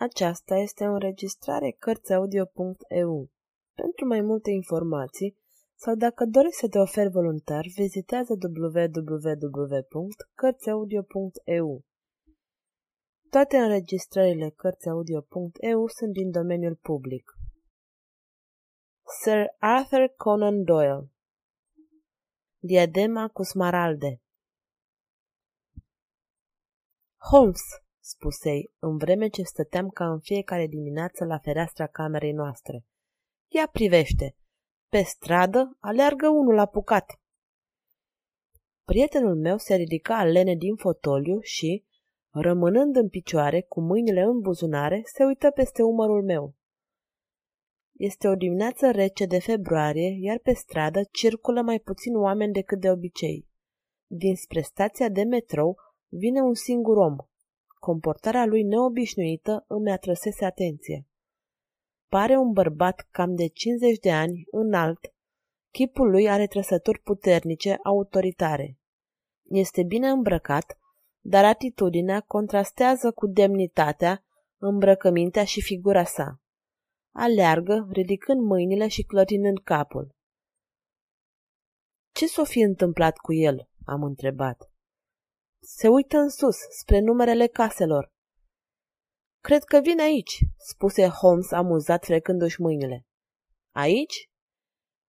Aceasta este o înregistrare Cărțiaudio.eu. Pentru mai multe informații sau dacă dorești să te oferi voluntar, vizitează www.cărțiaudio.eu. Toate înregistrările Cărțiaudio.eu sunt din domeniul public. Sir Arthur Conan Doyle Diadema cu smaralde Holmes, spusei, în vreme ce stăteam ca în fiecare dimineață la fereastra camerei noastre. Ia privește! Pe stradă aleargă unul apucat. Prietenul meu se ridica lene din fotoliu și, rămânând în picioare, cu mâinile în buzunare, se uită peste umărul meu. Este o dimineață rece de februarie, iar pe stradă circulă mai puțin oameni decât de obicei. Dinspre stația de metrou vine un singur om. Comportarea lui neobișnuită îmi atrăsese atenție. Pare un bărbat cam de 50 de ani, înalt. Chipul lui are trăsături puternice, autoritare. Este bine îmbrăcat, dar atitudinea contrastează cu demnitatea, îmbrăcămintea și figura sa. Aleargă, ridicând mâinile și clătinând capul. Ce s-o fi întâmplat cu el?" am întrebat. Se uită în sus, spre numerele caselor. Cred că vine aici, spuse Holmes amuzat frecându-și mâinile. Aici?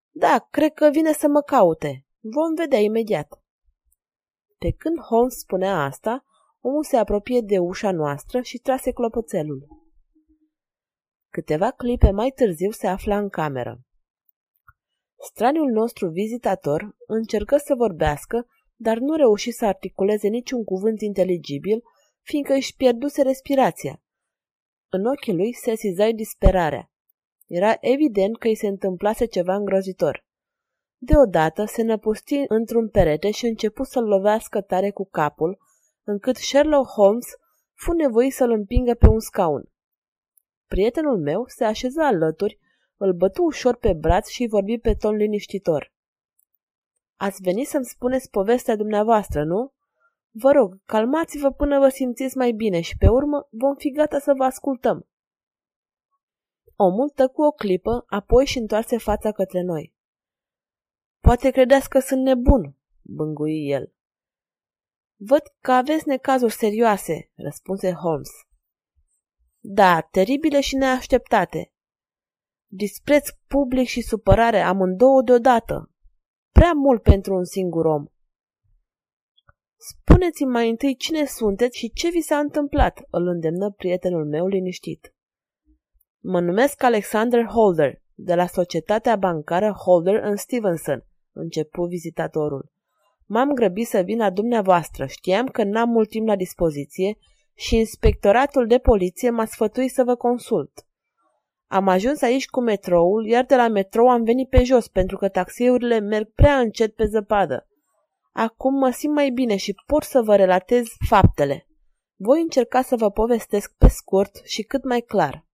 Da, cred că vine să mă caute. Vom vedea imediat. Pe când Holmes spunea asta, omul se apropie de ușa noastră și trase clopoțelul. Câteva clipe mai târziu se afla în cameră. Straniul nostru vizitator încercă să vorbească, dar nu reuși să articuleze niciun cuvânt inteligibil, fiindcă își pierduse respirația. În ochii lui se sizai disperarea. Era evident că îi se întâmplase ceva îngrozitor. Deodată se năpusti într-un perete și începu să-l lovească tare cu capul, încât Sherlock Holmes fu nevoit să-l împingă pe un scaun. Prietenul meu se așeză alături, îl bătu ușor pe braț și vorbi pe ton liniștitor. Ați venit să-mi spuneți povestea dumneavoastră, nu? Vă rog, calmați-vă până vă simțiți mai bine și pe urmă vom fi gata să vă ascultăm. Omul tăcu o clipă, apoi și întoarse fața către noi. Poate credeți că sunt nebun, bângui el. Văd că aveți necazuri serioase, răspunse Holmes. Da, teribile și neașteptate. Dispreț public și supărare amândouă deodată. Prea mult pentru un singur om. Spuneți-mi mai întâi cine sunteți și ce vi s-a întâmplat, îl îndemnă prietenul meu liniștit. Mă numesc Alexander Holder, de la societatea bancară Holder în Stevenson, începu vizitatorul. M-am grăbit să vin la dumneavoastră, știam că n-am mult timp la dispoziție și inspectoratul de poliție m-a sfătuit să vă consult. Am ajuns aici cu metroul, iar de la metrou am venit pe jos pentru că taxiurile merg prea încet pe zăpadă. Acum mă simt mai bine și pot să vă relatez faptele. Voi încerca să vă povestesc pe scurt și cât mai clar.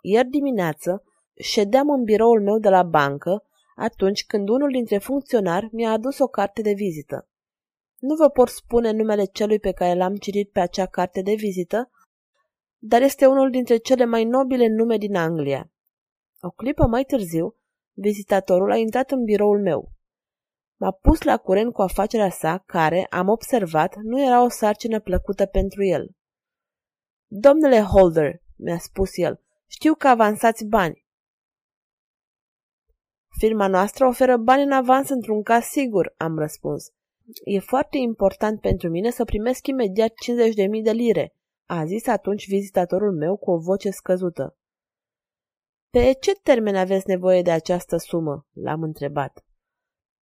Ieri dimineață ședeam în biroul meu de la bancă atunci când unul dintre funcționari mi-a adus o carte de vizită. Nu vă pot spune numele celui pe care l-am citit pe acea carte de vizită, dar este unul dintre cele mai nobile nume din Anglia. O clipă mai târziu, vizitatorul a intrat în biroul meu. M-a pus la curent cu afacerea sa, care, am observat, nu era o sarcină plăcută pentru el. Domnule Holder, mi-a spus el, știu că avansați bani. Firma noastră oferă bani în avans într-un caz sigur, am răspuns. E foarte important pentru mine să primesc imediat 50.000 de lire, a zis atunci vizitatorul meu cu o voce scăzută. Pe ce termen aveți nevoie de această sumă? l-am întrebat.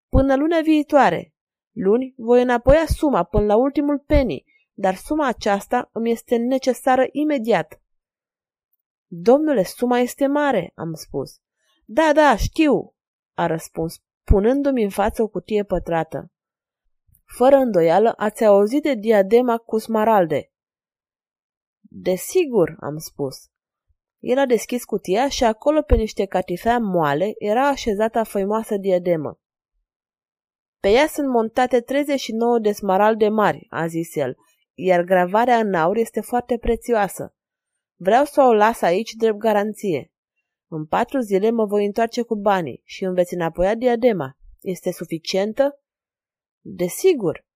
Până luna viitoare. Luni voi înapoia suma până la ultimul penny, dar suma aceasta îmi este necesară imediat. Domnule, suma este mare, am spus. Da, da, știu, a răspuns, punându-mi în față o cutie pătrată. Fără îndoială, ați auzit de diadema cu smaralde. Desigur, am spus. El a deschis cutia și acolo, pe niște catifea moale, era așezată făimoasă diademă. Pe ea sunt montate 39 de smaralde mari, a zis el, iar gravarea în aur este foarte prețioasă. Vreau să o las aici drept garanție. În patru zile mă voi întoarce cu banii și îmi veți înapoia diadema. Este suficientă? Desigur.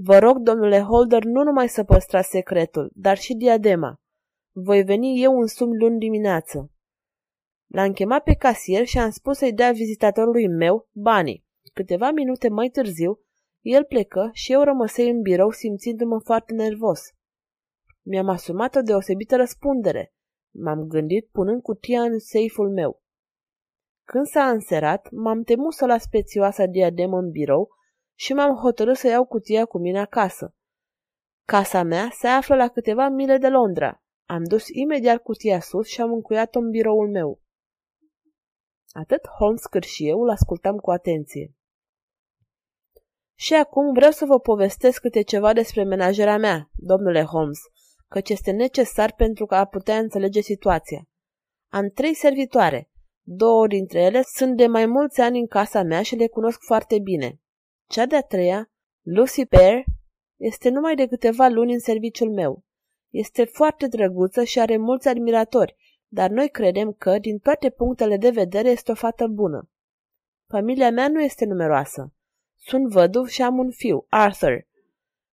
Vă rog, domnule Holder, nu numai să păstrați secretul, dar și diadema. Voi veni eu în sum luni dimineață. L-am chemat pe casier și am spus să-i dea vizitatorului meu banii. Câteva minute mai târziu, el plecă și eu rămăsei în birou simțindu-mă foarte nervos. Mi-am asumat o deosebită răspundere. M-am gândit punând cutia în seiful meu. Când s-a înserat, m-am temut să las prețioasa diademă în birou și m-am hotărât să iau cutia cu mine acasă. Casa mea se află la câteva mile de Londra. Am dus imediat cutia sus și am încuiat-o în biroul meu. Atât Holmes cât și eu îl ascultam cu atenție. Și acum vreau să vă povestesc câte ceva despre menajera mea, domnule Holmes, căci este necesar pentru a putea înțelege situația. Am trei servitoare. Două dintre ele sunt de mai mulți ani în casa mea și le cunosc foarte bine. Cea de-a treia, Lucy Pear, este numai de câteva luni în serviciul meu. Este foarte drăguță și are mulți admiratori, dar noi credem că, din toate punctele de vedere, este o fată bună. Familia mea nu este numeroasă. Sunt văduv și am un fiu, Arthur,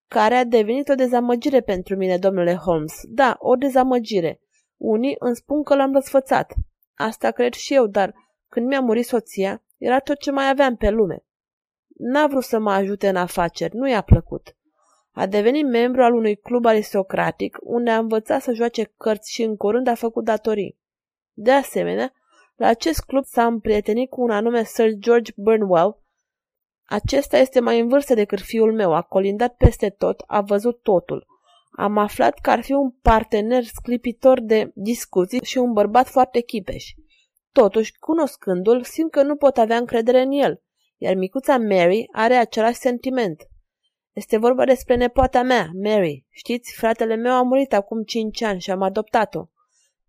care a devenit o dezamăgire pentru mine, domnule Holmes. Da, o dezamăgire. Unii îmi spun că l-am răsfățat. Asta cred și eu, dar când mi-a murit soția, era tot ce mai aveam pe lume. N-a vrut să mă ajute în afaceri, nu i-a plăcut. A devenit membru al unui club aristocratic, unde a învățat să joace cărți și în curând a făcut datorii. De asemenea, la acest club s-a împrietenit cu un anume Sir George Burnwell, acesta este mai în vârstă decât fiul meu, a colindat peste tot, a văzut totul. Am aflat că ar fi un partener sclipitor de discuții și un bărbat foarte chipeș. Totuși, cunoscându-l, simt că nu pot avea încredere în el, iar micuța Mary are același sentiment. Este vorba despre nepoata mea, Mary. Știți, fratele meu a murit acum cinci ani și am adoptat-o.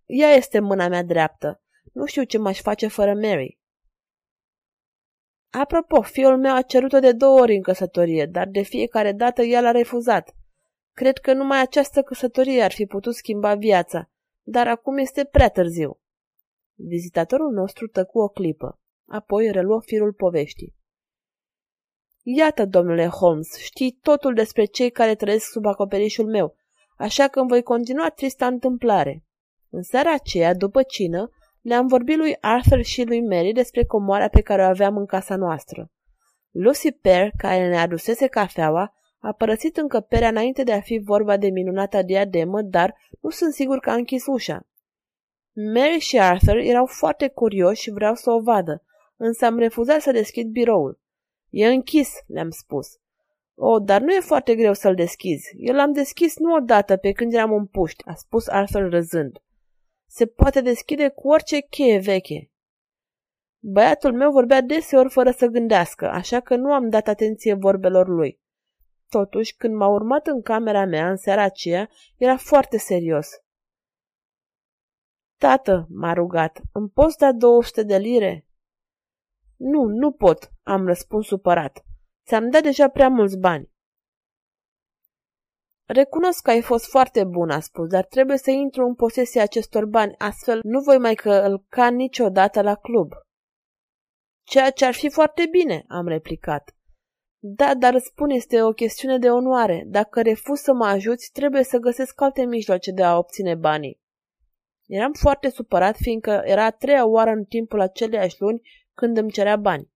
Ea este mâna mea dreaptă. Nu știu ce m-aș face fără Mary. Apropo, fiul meu a cerut-o de două ori în căsătorie, dar de fiecare dată el a refuzat. Cred că numai această căsătorie ar fi putut schimba viața, dar acum este prea târziu. Vizitatorul nostru tăcu o clipă, apoi reluă firul poveștii. Iată, domnule Holmes, știi totul despre cei care trăiesc sub acoperișul meu, așa că îmi voi continua trista întâmplare. În seara aceea, după cină, le-am vorbit lui Arthur și lui Mary despre comoara pe care o aveam în casa noastră. Lucy Pear, care ne adusese cafeaua, a părăsit încăperea înainte de a fi vorba de minunata diademă, dar nu sunt sigur că a închis ușa. Mary și Arthur erau foarte curioși și vreau să o vadă, însă am refuzat să deschid biroul. E închis, le-am spus. O, dar nu e foarte greu să-l deschizi. Eu l-am deschis nu odată pe când eram în puști, a spus Arthur râzând se poate deschide cu orice cheie veche. Băiatul meu vorbea deseori fără să gândească, așa că nu am dat atenție vorbelor lui. Totuși, când m-a urmat în camera mea în seara aceea, era foarte serios. Tată, m-a rugat, îmi poți da 200 de lire? Nu, nu pot, am răspuns supărat. Ți-am dat deja prea mulți bani. Recunosc că ai fost foarte bun, a spus, dar trebuie să intru în posesia acestor bani, astfel nu voi mai călca niciodată la club. Ceea ce ar fi foarte bine, am replicat. Da, dar spun, este o chestiune de onoare. Dacă refuz să mă ajuți, trebuie să găsesc alte mijloace de a obține banii. Eram foarte supărat, fiindcă era a treia oară în timpul aceleiași luni când îmi cerea bani.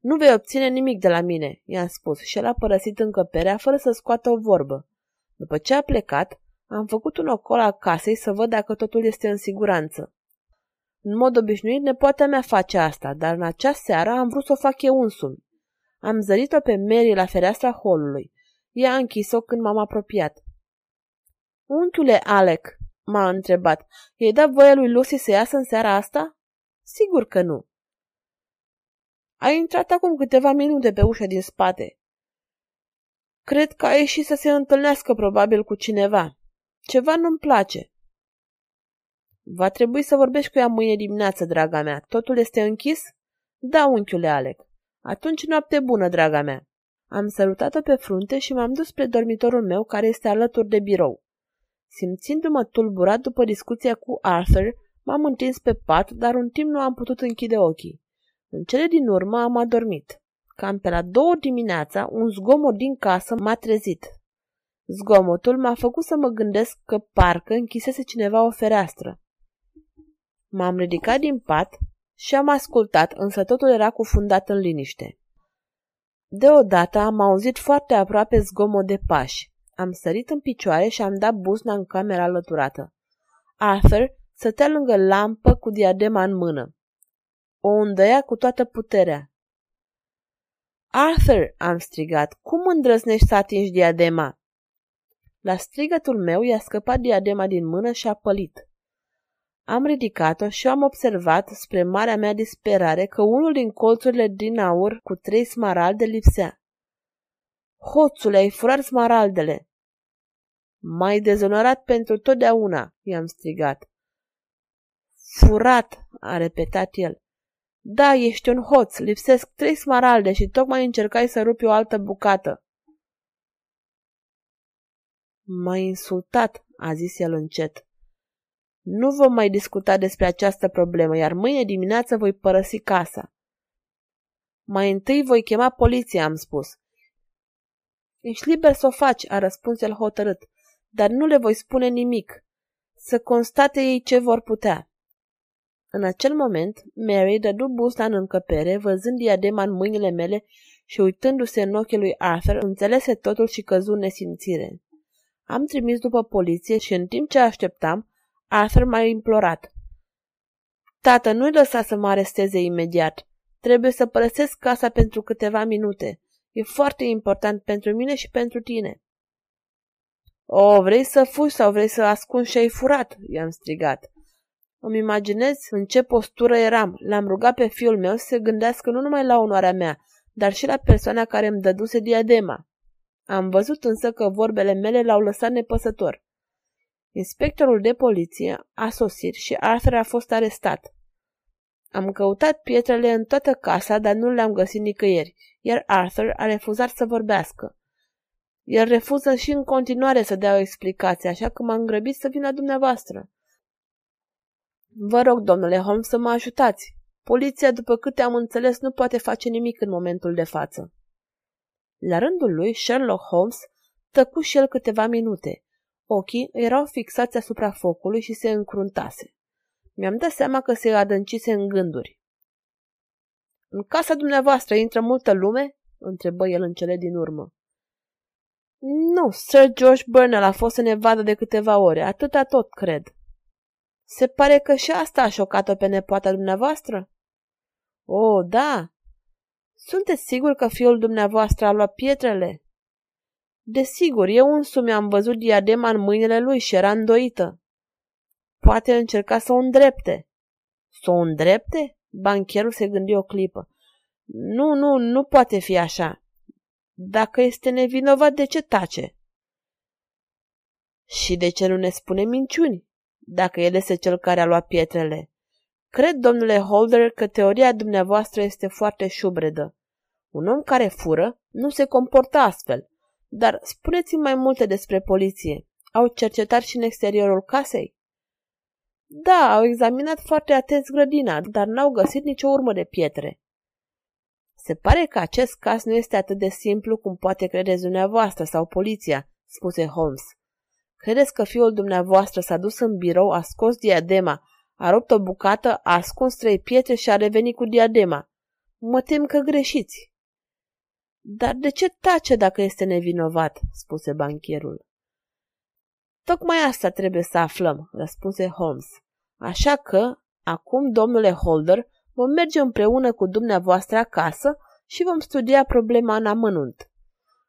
Nu vei obține nimic de la mine, i-am spus și el a părăsit încăperea fără să scoată o vorbă. După ce a plecat, am făcut un ocol a casei să văd dacă totul este în siguranță. În mod obișnuit, nepoata mea face asta, dar în acea seară am vrut să o fac eu însumi. Am zărit-o pe Mary la fereastra holului. Ea a închis-o când m-am apropiat. Unchiule Alec, m-a întrebat, i-ai dat voie lui Lucy să iasă în seara asta? Sigur că nu. A intrat acum câteva minute pe ușa din spate. Cred că a ieșit să se întâlnească probabil cu cineva. Ceva nu-mi place. Va trebui să vorbești cu ea mâine dimineață, draga mea. Totul este închis? Da, unchiule Alec. Atunci noapte bună, draga mea. Am sărutat-o pe frunte și m-am dus spre dormitorul meu care este alături de birou. Simțindu-mă tulburat după discuția cu Arthur, m-am întins pe pat, dar un timp nu am putut închide ochii. În cele din urmă am adormit. Cam pe la două dimineața, un zgomot din casă m-a trezit. Zgomotul m-a făcut să mă gândesc că parcă închisese cineva o fereastră. M-am ridicat din pat și am ascultat, însă totul era cufundat în liniște. Deodată am auzit foarte aproape zgomot de pași. Am sărit în picioare și am dat buzna în camera alăturată. Arthur stătea lângă lampă cu diadema în mână. O îndăia cu toată puterea. Arthur, am strigat, cum îndrăznești să atingi diadema? La strigătul meu i-a scăpat diadema din mână și a pălit. Am ridicat-o și am observat, spre marea mea disperare, că unul din colțurile din aur cu trei smaralde lipsea. Hoțule, ai furat smaraldele! Mai dezonorat pentru totdeauna, i-am strigat. Furat, a repetat el. Da, ești un hoț, lipsesc trei smaralde și tocmai încercai să rupi o altă bucată. M-ai insultat, a zis el încet. Nu vom mai discuta despre această problemă, iar mâine dimineață voi părăsi casa. Mai întâi voi chema poliția, am spus. Ești liber să o faci, a răspuns el hotărât, dar nu le voi spune nimic. Să constate ei ce vor putea. În acel moment, Mary dădu busta în încăpere, văzând diadema în mâinile mele și uitându-se în ochii lui Arthur, înțelese totul și căzu în nesimțire. Am trimis după poliție și în timp ce așteptam, Arthur m-a implorat. Tată, nu-i lăsa să mă aresteze imediat. Trebuie să părăsesc casa pentru câteva minute. E foarte important pentru mine și pentru tine. O, vrei să fugi sau vrei să ascunzi și ai furat? i-am strigat. Îmi imaginez în ce postură eram. L-am rugat pe fiul meu să se gândească nu numai la onoarea mea, dar și la persoana care îmi dăduse diadema. Am văzut însă că vorbele mele l-au lăsat nepăsător. Inspectorul de poliție a sosit și Arthur a fost arestat. Am căutat pietrele în toată casa, dar nu le-am găsit nicăieri, iar Arthur a refuzat să vorbească. El refuză și în continuare să dea o explicație, așa că m-am grăbit să vin la dumneavoastră. Vă rog, domnule Holmes, să mă ajutați. Poliția, după câte am înțeles, nu poate face nimic în momentul de față. La rândul lui, Sherlock Holmes tăcu și el câteva minute. Ochii erau fixați asupra focului și se încruntase. Mi-am dat seama că se adâncise în gânduri. În casa dumneavoastră intră multă lume?" întrebă el în cele din urmă. Nu, Sir George Burnell a fost în nevadă de câteva ore, atâta tot, cred. Se pare că și asta a șocat-o pe nepoata dumneavoastră? O, da. Sunteți sigur că fiul dumneavoastră a luat pietrele? Desigur, eu însumi am văzut diadema în mâinile lui și era îndoită. Poate încerca să o îndrepte. Să o îndrepte? Bancherul se gândi o clipă. Nu, nu, nu poate fi așa. Dacă este nevinovat, de ce tace? Și de ce nu ne spune minciuni? Dacă el este cel care a luat pietrele. Cred, domnule Holder, că teoria dumneavoastră este foarte șubredă. Un om care fură nu se comportă astfel. Dar spuneți-mi mai multe despre poliție. Au cercetat și în exteriorul casei? Da, au examinat foarte atent grădina, dar n-au găsit nicio urmă de pietre. Se pare că acest caz nu este atât de simplu cum poate credeți dumneavoastră sau poliția, spuse Holmes. Credeți că fiul dumneavoastră s-a dus în birou, a scos diadema, a rupt o bucată, a ascuns trei pietre și a revenit cu diadema. Mă tem că greșiți. Dar de ce tace dacă este nevinovat? spuse bancherul. Tocmai asta trebuie să aflăm, răspunse Holmes. Așa că, acum, domnule Holder, vom merge împreună cu dumneavoastră acasă și vom studia problema în amănunt.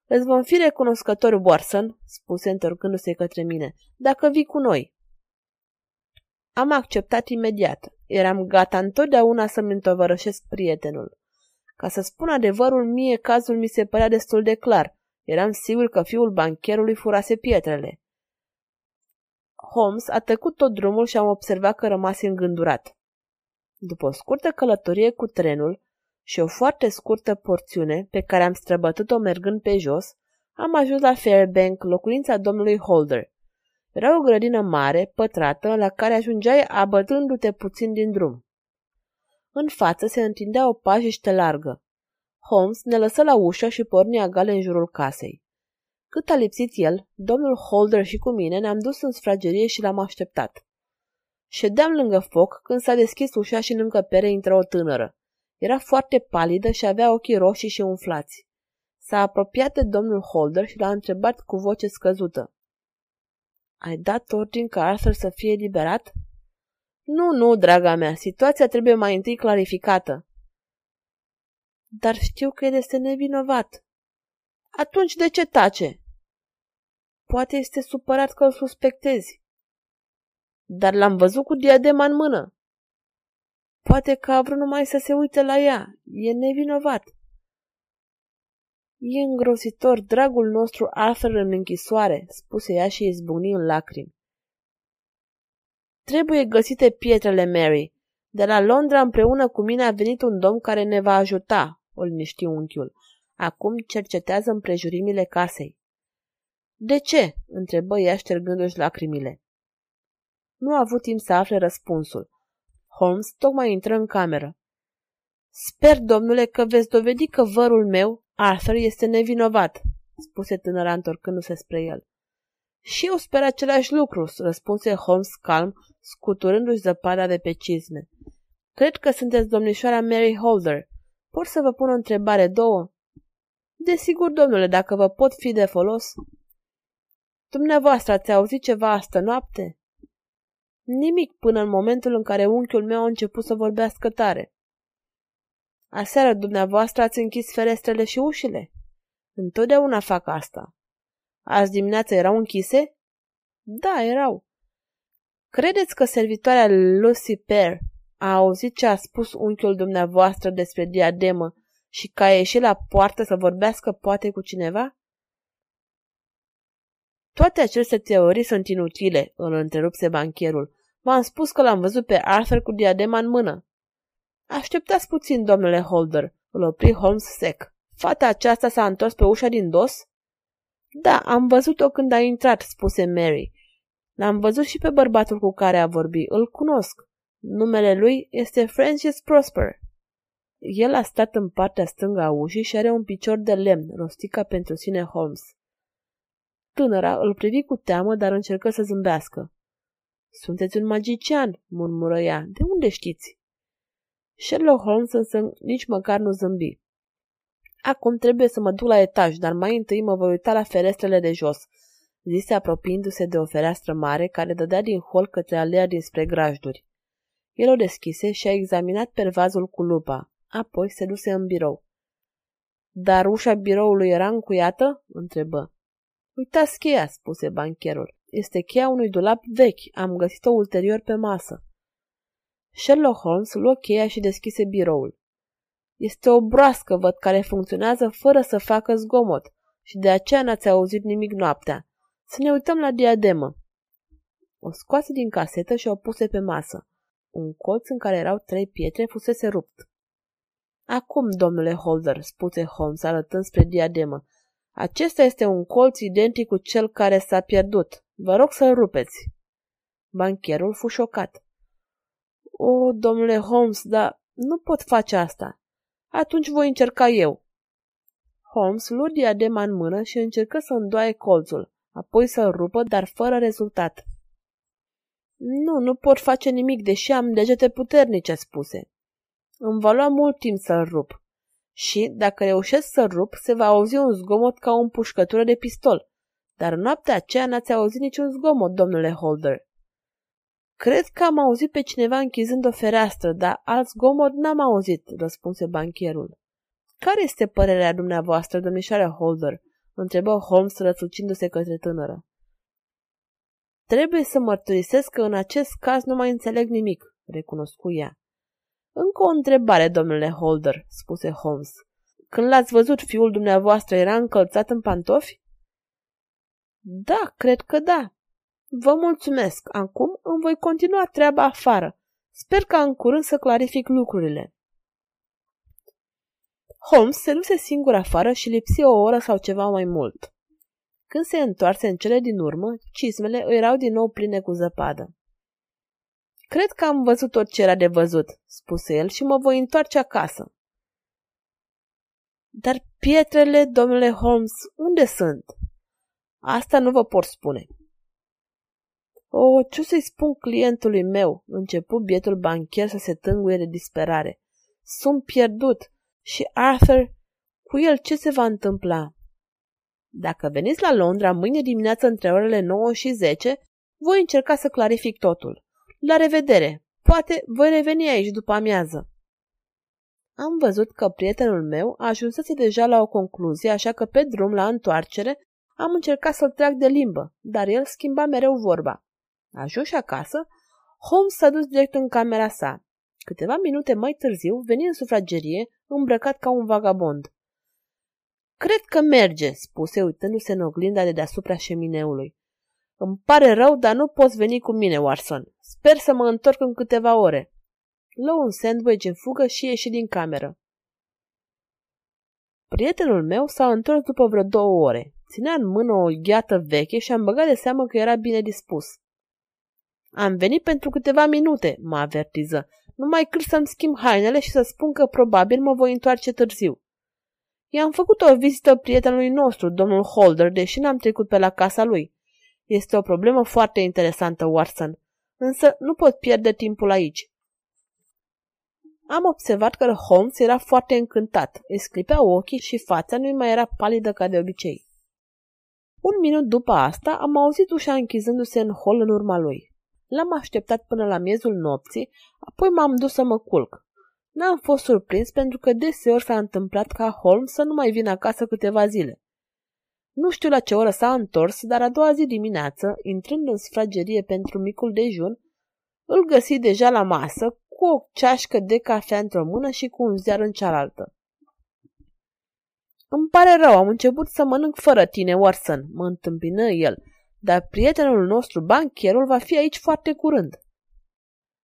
Îți vom fi recunoscători, Watson, spuse întorcându-se către mine, dacă vii cu noi. Am acceptat imediat. Eram gata întotdeauna să-mi întovărășesc prietenul. Ca să spun adevărul, mie cazul mi se părea destul de clar. Eram sigur că fiul bancherului furase pietrele. Holmes a tăcut tot drumul și am observat că rămase îngândurat. După o scurtă călătorie cu trenul și o foarte scurtă porțiune pe care am străbătut-o mergând pe jos, am ajuns la Fairbank, locuința domnului Holder. Era o grădină mare, pătrată, la care ajungeai abătându-te puțin din drum. În față se întindea o pajiște largă. Holmes ne lăsă la ușă și porni agale în jurul casei. Cât a lipsit el, domnul Holder și cu mine ne-am dus în sfragerie și l-am așteptat. Ședeam lângă foc când s-a deschis ușa și în încăpere intră o tânără. Era foarte palidă și avea ochii roșii și umflați. S-a apropiat de domnul Holder și l-a întrebat cu voce scăzută. Ai dat ordin ca Arthur să fie liberat? Nu, nu, draga mea, situația trebuie mai întâi clarificată. Dar știu că el este nevinovat. Atunci de ce tace? Poate este supărat că îl suspectezi. Dar l-am văzut cu diadema în mână. Poate că a vrut numai să se uite la ea. E nevinovat. E îngrozitor, dragul nostru Arthur în închisoare, spuse ea și izbucni în lacrimi. Trebuie găsite pietrele, Mary. De la Londra împreună cu mine a venit un domn care ne va ajuta, o liniști unchiul. Acum cercetează împrejurimile casei. De ce? întrebă ea ștergându-și lacrimile. Nu a avut timp să afle răspunsul. Holmes tocmai intră în cameră. Sper, domnule, că veți dovedi că vărul meu, Arthur, este nevinovat, spuse tânăra întorcându-se spre el. Și eu sper același lucru, răspunse Holmes calm, scuturându-și zăpada de pe cizme. Cred că sunteți domnișoara Mary Holder. Pot să vă pun o întrebare două? Desigur, domnule, dacă vă pot fi de folos. Dumneavoastră ați auzit ceva astă noapte? Nimic până în momentul în care unchiul meu a început să vorbească tare. Aseară dumneavoastră ați închis ferestrele și ușile? Întotdeauna fac asta. Azi dimineață erau închise? Da, erau. Credeți că servitoarea Lucy Pear a auzit ce a spus unchiul dumneavoastră despre diademă și că a ieșit la poartă să vorbească poate cu cineva? Toate aceste teorii sunt inutile, îl întrerupse bancherul. V-am spus că l-am văzut pe Arthur cu diadema în mână. Așteptați puțin, domnule Holder, îl opri Holmes sec. Fata aceasta s-a întors pe ușa din dos? Da, am văzut-o când a intrat, spuse Mary. L-am văzut și pe bărbatul cu care a vorbit. Îl cunosc. Numele lui este Francis Prosper. El a stat în partea stângă a ușii și are un picior de lemn, rostica pentru sine Holmes. Tânăra îl privi cu teamă, dar încercă să zâmbească. Sunteți un magician, murmură ea. De unde știți? Sherlock Holmes însă nici măcar nu zâmbi. Acum trebuie să mă duc la etaj, dar mai întâi mă voi uita la ferestrele de jos, zise apropiindu-se de o fereastră mare care dădea din hol către alea dinspre grajduri. El o deschise și a examinat pervazul cu lupa, apoi se duse în birou. Dar ușa biroului era încuiată? întrebă. Uitați cheia, spuse bancherul. Este cheia unui dulap vechi. Am găsit-o ulterior pe masă. Sherlock Holmes luă cheia și deschise biroul. Este o broască, văd, care funcționează fără să facă zgomot și de aceea n-ați auzit nimic noaptea. Să ne uităm la diademă. O scoase din casetă și o puse pe masă. Un colț în care erau trei pietre fusese rupt. Acum, domnule Holder, spuse Holmes arătând spre diademă, acesta este un colț identic cu cel care s-a pierdut. Vă rog să-l rupeți. Bancherul fu șocat. O, domnule Holmes, dar nu pot face asta. Atunci voi încerca eu. Holmes luă diadema în mână și încercă să îndoaie colțul, apoi să-l rupă, dar fără rezultat. Nu, nu pot face nimic, deși am degete puternice, spuse. Îmi va lua mult timp să-l rup. Și, dacă reușesc să rup, se va auzi un zgomot ca o împușcătură de pistol. Dar în noaptea aceea n-ați auzit niciun zgomot, domnule Holder. Cred că am auzit pe cineva închizând o fereastră, dar alt zgomot n-am auzit, răspunse bancherul. Care este părerea dumneavoastră, domnișoare Holder? întrebă Holmes răsucindu-se către tânără. Trebuie să mărturisesc că în acest caz nu mai înțeleg nimic, recunoscu ea. Încă o întrebare, domnule Holder, spuse Holmes. Când l-ați văzut, fiul dumneavoastră era încălțat în pantofi? Da, cred că da. Vă mulțumesc. Acum îmi voi continua treaba afară. Sper ca în curând să clarific lucrurile. Holmes se duse singur afară și lipsi o oră sau ceva mai mult. Când se întoarse în cele din urmă, cismele îi erau din nou pline cu zăpadă. Cred că am văzut tot ce era de văzut, spuse el, și mă voi întoarce acasă. Dar pietrele, domnule Holmes, unde sunt? Asta nu vă pot spune. O, ce să-i spun clientului meu? Început bietul bancher să se tânguie de disperare. Sunt pierdut. Și Arthur, cu el ce se va întâmpla? Dacă veniți la Londra mâine dimineață între orele 9 și 10, voi încerca să clarific totul. La revedere! Poate voi reveni aici după amiază. Am văzut că prietenul meu ajunsese deja la o concluzie, așa că pe drum la întoarcere am încercat să-l trag de limbă, dar el schimba mereu vorba. Ajuns acasă, Holmes s-a dus direct în camera sa. Câteva minute mai târziu veni în sufragerie, îmbrăcat ca un vagabond. Cred că merge, spuse uitându-se în oglinda de deasupra șemineului. Îmi pare rău, dar nu poți veni cu mine, Watson. Sper să mă întorc în câteva ore. Luă un sandwich în fugă și ieși din cameră. Prietenul meu s-a întors după vreo două ore. Ținea în mână o gheată veche și am băgat de seamă că era bine dispus. Am venit pentru câteva minute, mă avertiză, numai cât să-mi schimb hainele și să spun că probabil mă voi întoarce târziu. I-am făcut o vizită prietenului nostru, domnul Holder, deși n-am trecut pe la casa lui. Este o problemă foarte interesantă, Watson, însă nu pot pierde timpul aici. Am observat că Holmes era foarte încântat, îi sclipeau ochii și fața nu mai era palidă ca de obicei. Un minut după asta am auzit ușa închizându-se în hol în urma lui. L-am așteptat până la miezul nopții, apoi m-am dus să mă culc. N-am fost surprins pentru că deseori s-a întâmplat ca Holmes să nu mai vină acasă câteva zile. Nu știu la ce oră s-a întors, dar a doua zi dimineață, intrând în sfragerie pentru micul dejun, îl găsi deja la masă, cu o ceașcă de cafea într-o mână și cu un ziar în cealaltă. Îmi pare rău, am început să mănânc fără tine, Watson, mă întâmpină el, dar prietenul nostru, bancherul, va fi aici foarte curând.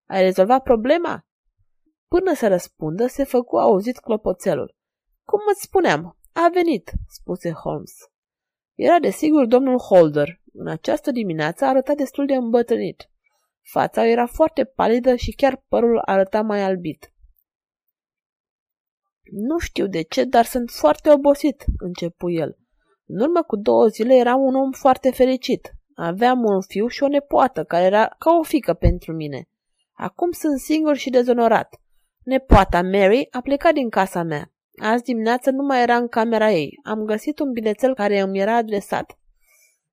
Ai rezolvat problema? Până să răspundă, se făcu auzit clopoțelul. Cum îți spuneam, a venit, spuse Holmes. Era desigur domnul Holder. În această dimineață arăta destul de îmbătrânit. Fața era foarte palidă și chiar părul arăta mai albit. Nu știu de ce, dar sunt foarte obosit, începu el. În urmă cu două zile era un om foarte fericit. Aveam un fiu și o nepoată, care era ca o fică pentru mine. Acum sunt singur și dezonorat. Nepoata Mary a plecat din casa mea. Azi dimineață nu mai era în camera ei. Am găsit un bilețel care îmi era adresat.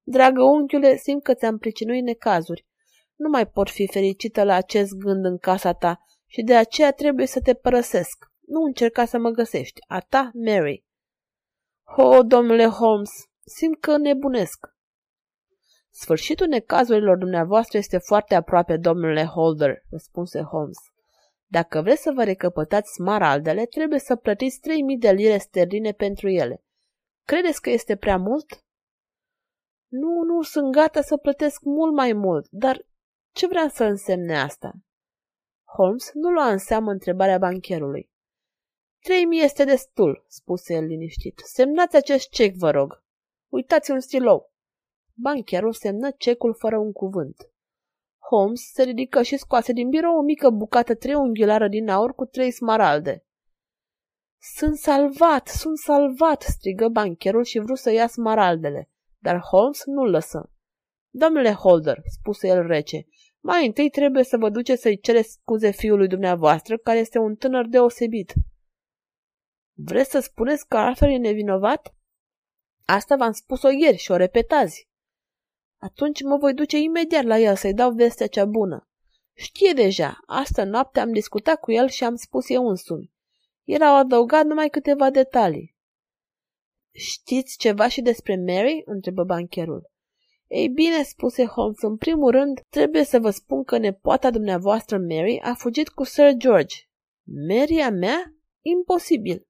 Dragă unchiule, simt că ți-am pricinuit necazuri. Nu mai pot fi fericită la acest gând în casa ta și de aceea trebuie să te părăsesc. Nu încerca să mă găsești. A ta, Mary. Ho, domnule Holmes, simt că nebunesc. Sfârșitul necazurilor dumneavoastră este foarte aproape, domnule Holder, răspunse Holmes. Dacă vreți să vă recăpătați smaraldele, trebuie să plătiți 3000 de lire sterline pentru ele. Credeți că este prea mult? Nu, nu, sunt gata să plătesc mult mai mult, dar ce vrea să însemne asta? Holmes nu lua în seamă întrebarea bancherului. Trei mii este destul, spuse el liniștit. Semnați acest cec, vă rog. Uitați un stilou. Bancherul semnă cecul fără un cuvânt. Holmes se ridică și scoase din birou o mică bucată triunghiulară din aur cu trei smaralde. Sunt salvat, sunt salvat, strigă bancherul și vrut să ia smaraldele, dar Holmes nu-l lăsă. Domnule Holder, spuse el rece, mai întâi trebuie să vă duceți să-i cere scuze fiului dumneavoastră, care este un tânăr deosebit. Vreți să spuneți că Arthur e nevinovat? Asta v-am spus-o ieri și o repetați. Atunci mă voi duce imediat la el să-i dau vestea cea bună. Știe deja, asta noapte am discutat cu el și am spus eu însumi. El a adăugat numai câteva detalii. Știți ceva și despre Mary? întrebă bancherul. Ei bine, spuse Holmes, în primul rând, trebuie să vă spun că nepoata dumneavoastră Mary a fugit cu Sir George. Mary a mea? Imposibil.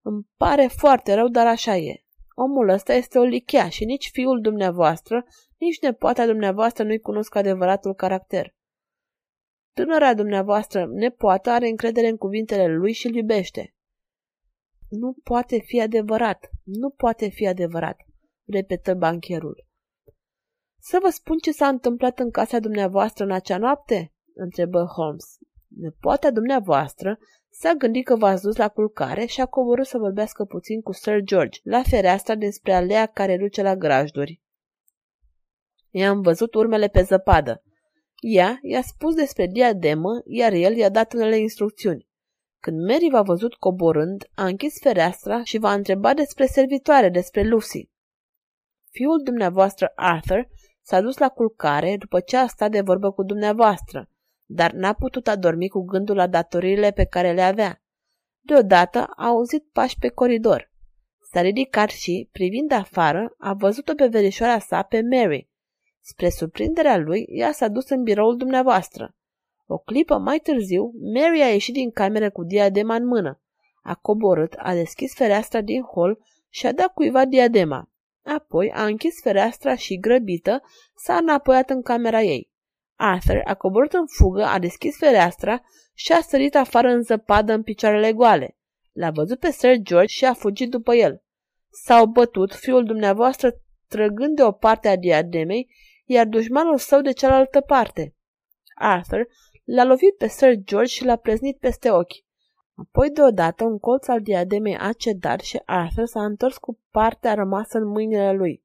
Îmi pare foarte rău, dar așa e. Omul ăsta este o lichea și nici fiul dumneavoastră, nici nepoata dumneavoastră nu-i cunosc adevăratul caracter. Tânăra dumneavoastră, nepoată, are încredere în cuvintele lui și îl iubește. Nu poate fi adevărat, nu poate fi adevărat repetă bancherul. Să vă spun ce s-a întâmplat în casa dumneavoastră în acea noapte? întrebă Holmes. Nepoata dumneavoastră s-a gândit că v-ați dus la culcare și a coborât să vorbească puțin cu Sir George la fereastra despre alea care duce la grajduri. I-am văzut urmele pe zăpadă. Ea i-a spus despre diademă, iar el i-a dat unele instrucțiuni. Când Mary v-a văzut coborând, a închis fereastra și v-a întrebat despre servitoare, despre Lucy. Fiul dumneavoastră, Arthur, s-a dus la culcare după ce a stat de vorbă cu dumneavoastră, dar n-a putut adormi cu gândul la datoriile pe care le avea. Deodată a auzit pași pe coridor. S-a ridicat și, privind afară, a văzut-o pe verișoara sa, pe Mary. Spre surprinderea lui, ea s-a dus în biroul dumneavoastră. O clipă mai târziu, Mary a ieșit din cameră cu diadema în mână. A coborât, a deschis fereastra din hol și a dat cuiva diadema. Apoi a închis fereastra și, grăbită, s-a înapoiat în camera ei. Arthur a coborât în fugă, a deschis fereastra și a sărit afară în zăpadă în picioarele goale. L-a văzut pe Sir George și a fugit după el. S-au bătut, fiul dumneavoastră trăgând de o parte a diademei, iar dușmanul său de cealaltă parte. Arthur l-a lovit pe Sir George și l-a preznit peste ochi. Apoi deodată un colț al diademei a cedat și Arthur s-a întors cu partea rămasă în mâinile lui.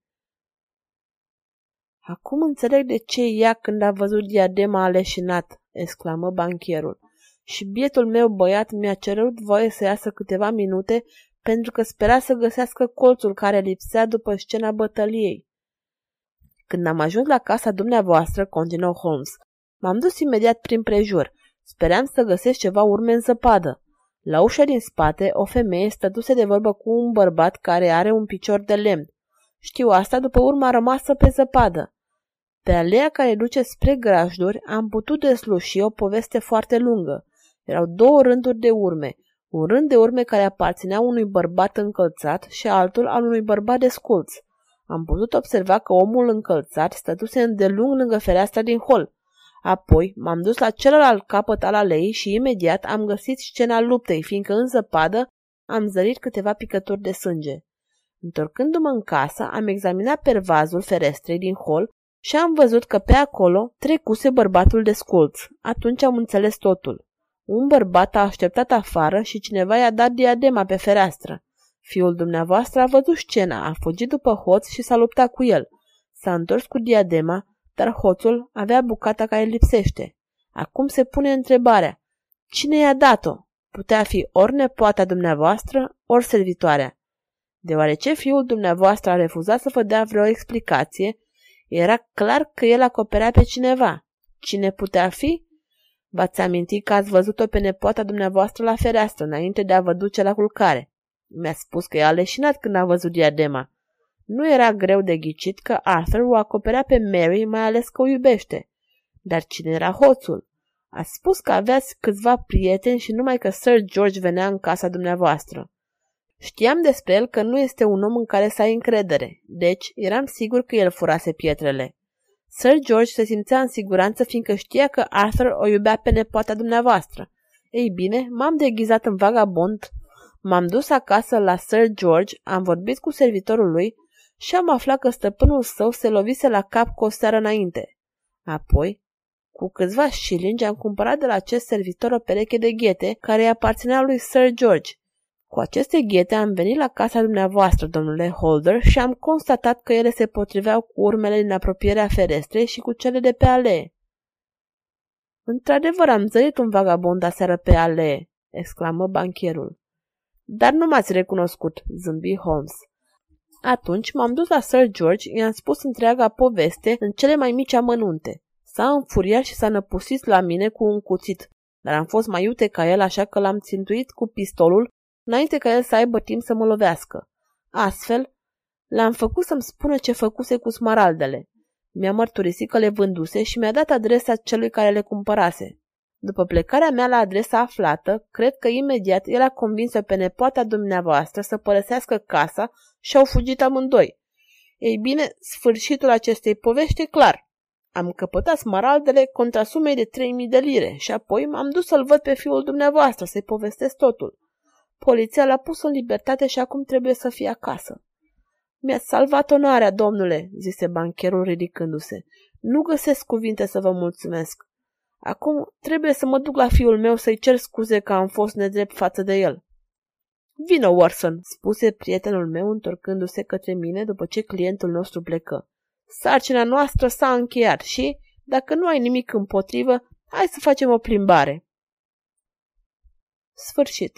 Acum înțeleg de ce ea când a văzut diadema a leșinat, exclamă bancherul. Și bietul meu băiat mi-a cerut voie să iasă câteva minute pentru că spera să găsească colțul care lipsea după scena bătăliei. Când am ajuns la casa dumneavoastră, continuă Holmes, m-am dus imediat prin prejur. Speram să găsesc ceva urme în zăpadă. La ușa din spate, o femeie stătuse de vorbă cu un bărbat care are un picior de lemn. Știu asta după urma rămasă pe zăpadă. Pe alea care duce spre grajduri am putut desluși o poveste foarte lungă. Erau două rânduri de urme, un rând de urme care aparținea unui bărbat încălțat și altul al unui bărbat desculț. Am putut observa că omul încălțat stătuse îndelung lângă fereastra din hol. Apoi m-am dus la celălalt capăt al aleii și imediat am găsit scena luptei, fiindcă în zăpadă am zărit câteva picături de sânge. Întorcându-mă în casă, am examinat pervazul ferestrei din hol și am văzut că pe acolo trecuse bărbatul de sculț. Atunci am înțeles totul. Un bărbat a așteptat afară și cineva i-a dat diadema pe fereastră. Fiul dumneavoastră a văzut scena, a fugit după hoț și s-a luptat cu el. S-a întors cu diadema, dar hoțul avea bucata care lipsește. Acum se pune întrebarea, cine i-a dat-o? Putea fi ori nepoata dumneavoastră, ori servitoarea. Deoarece fiul dumneavoastră a refuzat să vă dea vreo explicație, era clar că el acoperea pe cineva. Cine putea fi? V-ați amintit că ați văzut-o pe nepoata dumneavoastră la fereastră, înainte de a vă duce la culcare. Mi-a spus că i-a leșinat când a văzut diadema. Nu era greu de ghicit că Arthur o acoperea pe Mary, mai ales că o iubește. Dar cine era hoțul? A spus că aveați câțiva prieteni și numai că Sir George venea în casa dumneavoastră. Știam despre el că nu este un om în care să ai încredere, deci eram sigur că el furase pietrele. Sir George se simțea în siguranță fiindcă știa că Arthur o iubea pe nepoata dumneavoastră. Ei bine, m-am deghizat în vagabond, m-am dus acasă la Sir George, am vorbit cu servitorul lui și am aflat că stăpânul său se lovise la cap cu o seară înainte. Apoi, cu câțiva șilingi am cumpărat de la acest servitor o pereche de ghete care îi aparținea lui Sir George. Cu aceste ghete am venit la casa dumneavoastră, domnule Holder, și am constatat că ele se potriveau cu urmele din apropierea ferestrei și cu cele de pe alee. Într-adevăr, am zărit un vagabond aseară pe alee, exclamă bancherul. Dar nu m-ați recunoscut, zâmbi Holmes. Atunci m-am dus la Sir George, i-am spus întreaga poveste în cele mai mici amănunte. S-a înfuriat și s-a năpusit la mine cu un cuțit, dar am fost mai iute ca el, așa că l-am țintuit cu pistolul înainte ca el să aibă timp să mă lovească. Astfel, l-am făcut să-mi spună ce făcuse cu smaraldele. Mi-a mărturisit că le vânduse și mi-a dat adresa celui care le cumpărase. După plecarea mea la adresa aflată, cred că imediat el a convins-o pe nepoata dumneavoastră să părăsească casa și au fugit amândoi. Ei bine, sfârșitul acestei povești e clar. Am căpătat smaraldele contra sumei de 3000 de lire și apoi m-am dus să-l văd pe fiul dumneavoastră, să-i povestesc totul. Poliția l-a pus în libertate și acum trebuie să fie acasă. Mi-ați salvat onoarea, domnule, zise bancherul ridicându-se. Nu găsesc cuvinte să vă mulțumesc. Acum trebuie să mă duc la fiul meu să-i cer scuze că am fost nedrept față de el. Vină, Warson, spuse prietenul meu întorcându-se către mine după ce clientul nostru plecă. Sarcina noastră s-a încheiat și, dacă nu ai nimic împotrivă, hai să facem o plimbare. Sfârșit.